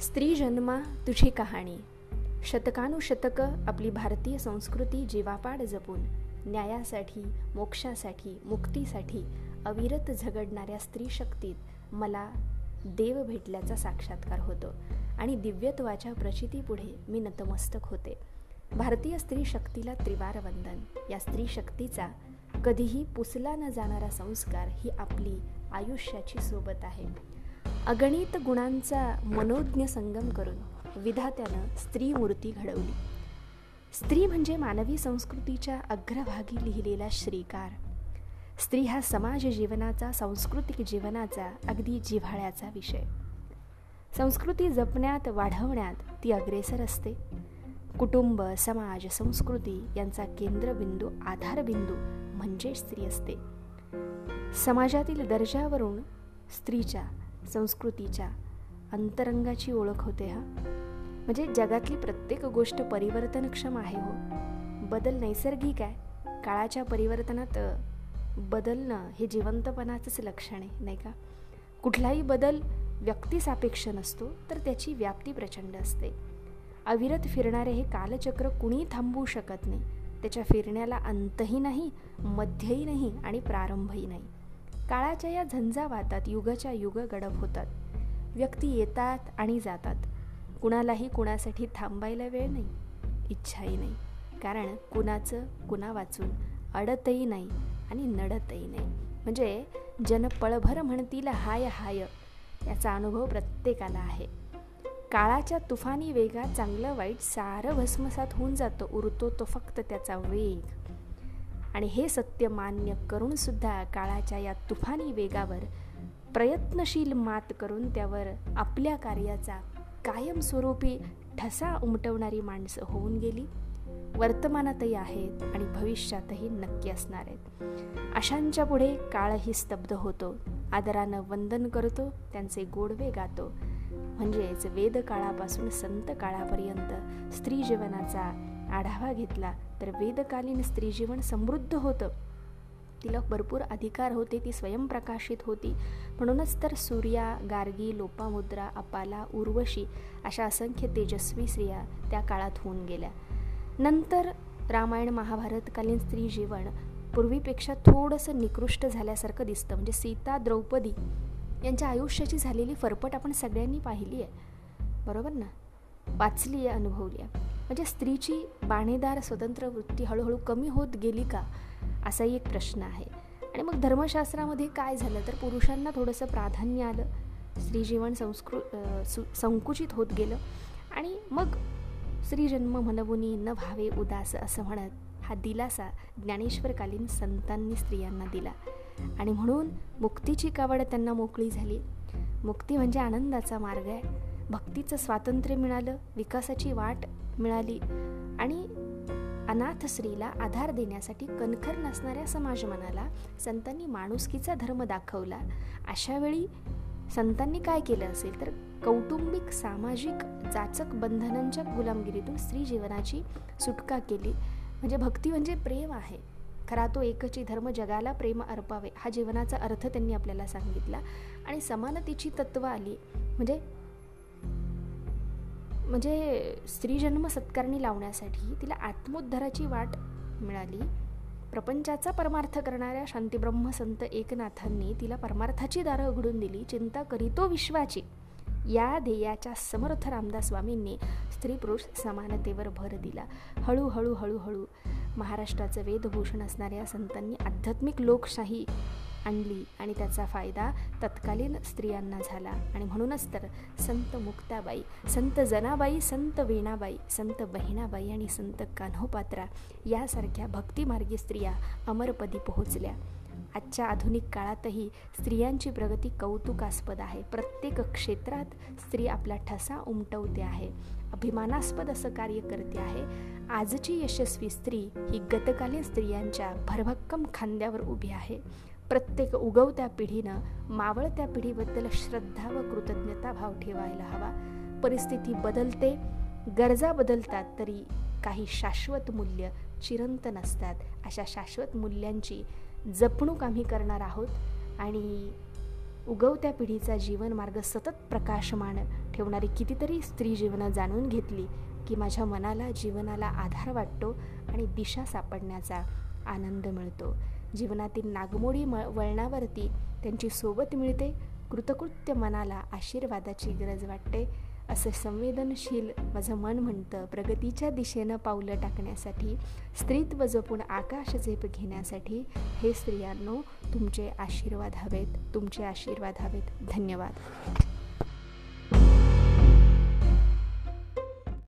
स्त्री जन्मा तुझी कहाणी. शतकानुशतकं आपली भारतीय संस्कृती जीवापाड जपून न्यायासाठी मोक्षासाठी मुक्तीसाठी अविरत झगडणाऱ्या स्त्री शक्तीत मला देव भेटल्याचा साक्षात्कार होतो आणि दिव्यत्वाच्या प्रचितीपुढे मी नतमस्तक होते. भारतीय स्त्री शक्तीला त्रिवार वंदन. या स्त्री शक्तीचा कधीही पुसला न जाणारा संस्कार ही आपली आयुष्याची सोबत आहे. अगणित गुणांचा मनोज्ञ संगम करून विधात्यानं स्त्री मूर्ती घडवली. स्त्री म्हणजे मानवी संस्कृतीच्या अग्रभागी लिहिलेला श्रीकार. स्त्री हा समाज जीवनाचा सांस्कृतिक जीवनाचा अगदी जिव्हाळ्याचा विषय. संस्कृती जपण्यात वाढवण्यात ती अग्रेसर असते. कुटुंब समाज संस्कृती यांचा केंद्रबिंदू आधारबिंदू म्हणजे स्त्री असते. समाजातील दर्जावरून स्त्रीच्या संस्कृतीच्या अंतरंगाची ओळख होते हा. म्हणजे जगातली प्रत्येक गोष्ट परिवर्तनक्षम आहे हो. बदल नैसर्गिक आहे. काळाच्या परिवर्तनात बदलणं हे जिवंतपणाचंच लक्षण आहे नाही का? कुठलाही बदल व्यक्तीसापेक्ष नसतो तर त्याची व्याप्ती प्रचंड असते. अविरत फिरणारे हे कालचक्र कुणी थांबवू शकत नाही. त्याच्या फिरण्याला अंतही नाही मध्यही नाही आणि प्रारंभही नाही. काळाच्या या झंझावातात युगाच्या युग गडप होतात. व्यक्ती येतात आणि जातात. कुणालाही कुणासाठी थांबायला वेळ नाही इच्छाही नाही. कारण कुणाचं कुणा वाचून अडतही नाही आणि नडतही नाही. म्हणजे जन पळभर म्हणतील हाय हाय याचा अनुभव प्रत्येकाला आहे. काळाच्या तुफानी वेगात चांगलं वाईट सारं भस्मसात होऊन जातं उरतो तो फक्त त्याचा वेग. आणि हे सत्य मान्य करूनसुद्धा काळाच्या या तुफानी वेगावर प्रयत्नशील मात करून त्यावर आपल्या कार्याचा कायमस्वरूपी ठसा उमटवणारी माणसं होऊन गेली. वर्तमानातही आहेत आणि भविष्यातही नक्की असणार आहेत. अशांच्या पुढे काळही स्तब्ध होतो. आदरानं वंदन करतो त्यांचे गोडवे गातो. म्हणजेच वेदकाळापासून संत काळापर्यंत स्त्री जीवनाचा आढावा घेतला तर वेदकालीन स्त्रीजीवन समृद्ध होतं. तिला भरपूर अधिकार होते ती स्वयंप्रकाशित होती. म्हणूनच तर सूर्या गार्गी लोपामुद्रा अपाला उर्वशी अशा असंख्य तेजस्वी स्त्रिया त्या काळात होऊन गेल्या. नंतर रामायण महाभारतकालीन स्त्री जीवन पूर्वीपेक्षा थोडंसं निकृष्ट झाल्यासारखं दिसतं. म्हणजे सीता द्रौपदी यांच्या आयुष्याची झालेली फरफट आपण सगळ्यांनी पाहिली आहे बरोबर ना? वाचली आहे अनुभवली आहे म्हणजे स्त्रीची बाणेदार स्वतंत्र वृत्ती हळूहळू कमी होत गेली का? असाही एक प्रश्न आहे. आणि मग धर्मशास्त्रामध्ये काय झालं? तर पुरुषांना थोडंसं प्राधान्य आलं. स्त्रीजीवन संस्कृ सु संकुचित होत गेलं. आणि मग स्त्रीजन्म मनवुनी न भावे उदास असं म्हणत हा दिलासा ज्ञानेश्वरकालीन संतांनी स्त्रियांना दिला. आणि म्हणून मुक्तीची कावड त्यांना मोकळी झाली. मुक्ती म्हणजे आनंदाचा मार्ग आहे. भक्तीचं स्वातंत्र्य मिळालं विकासाची वाट मिळाली आणि अनाथ स्त्रीला आधार देण्यासाठी कणखर नसणाऱ्या समाजमनाला संतांनी माणुसकीचा धर्म दाखवला. अशावेळी संतांनी काय केलं असेल तर कौटुंबिक सामाजिक जाचक बंधनांच्या गुलामगिरीतून स्त्री जीवनाची सुटका केली. म्हणजे भक्ती म्हणजे प्रेम आहे. खरा तो एकची धर्म जगाला प्रेम अर्पावे. हा जीवनाचा अर्थ त्यांनी आपल्याला सांगितला आणि समानतेची तत्व आली. म्हणजे म्हणजे स्त्रीजन्म सत्कारणी लावण्यासाठी तिला आत्मोद्धाराची वाट मिळाली. प्रपंचाचा परमार्थ करणाऱ्या शांतीब्रह्म संत एकनाथांनी तिला परमार्थाची दारं उघडून दिली. चिंता करीतो विश्वाची. या ध्येयाच्या समर्थ रामदास स्वामींनी स्त्री पुरुष समानतेवर भर दिला. हळूहळू हळूहळू महाराष्ट्राचं वेदभूषण असणाऱ्या संतांनी आध्यात्मिक लोकशाही आणली आणि त्याचा फायदा तत्कालीन स्त्रियांना झाला. आणि म्हणूनच तर संत मुक्ताबाई संत जनाबाई संत वीणाबाई संत बहिणाबाई आणि संत कान्होपात्रा यासारख्या भक्तिमार्गी स्त्रिया अमरपदी पोहोचल्या. आजच्या आधुनिक काळातही स्त्रियांची प्रगती कौतुकास्पद आहे. प्रत्येक क्षेत्रात स्त्री आपला ठसा उमटवते आहे. अभिमानास्पद असं कार्य करते आहे. आजची यशस्वी स्त्री ही गतकालीन स्त्रियांच्या भरभक्कम खांद्यावर उभी आहे. प्रत्येक उगवत्या पिढीनं मावळत्या पिढीबद्दल श्रद्धा व कृतज्ञता भाव ठेवायला हवा. परिस्थिती बदलते गरजा बदलतात तरी काही शाश्वत मूल्य चिरंतन असतात अशा शाश्वत मूल्यांची जपणूक आम्ही करणार आहोत आणि उगवत्या पिढीचा जीवनमार्ग सतत प्रकाशमान ठेवणारी कितीतरी स्त्री जीवनं जाणून घेतली की माझ्या मनाला जीवनाला आधार वाटतो आणि दिशा सापडण्याचा आनंद मिळतो. जीवनातील नागमोडी म वळणावरती त्यांची सोबत मिळते कृतकृत्य मनाला आशीर्वादाची गरज वाटते असं संवेदनशील माझं मन म्हणतं. प्रगतीच्या दिशेनं पावलं टाकण्यासाठी स्त्रीत्व जपून आकाश झेप घेण्यासाठी हे स्त्रियांनो तुमचे आशीर्वाद हवेत तुमचे आशीर्वाद हवेत. धन्यवाद.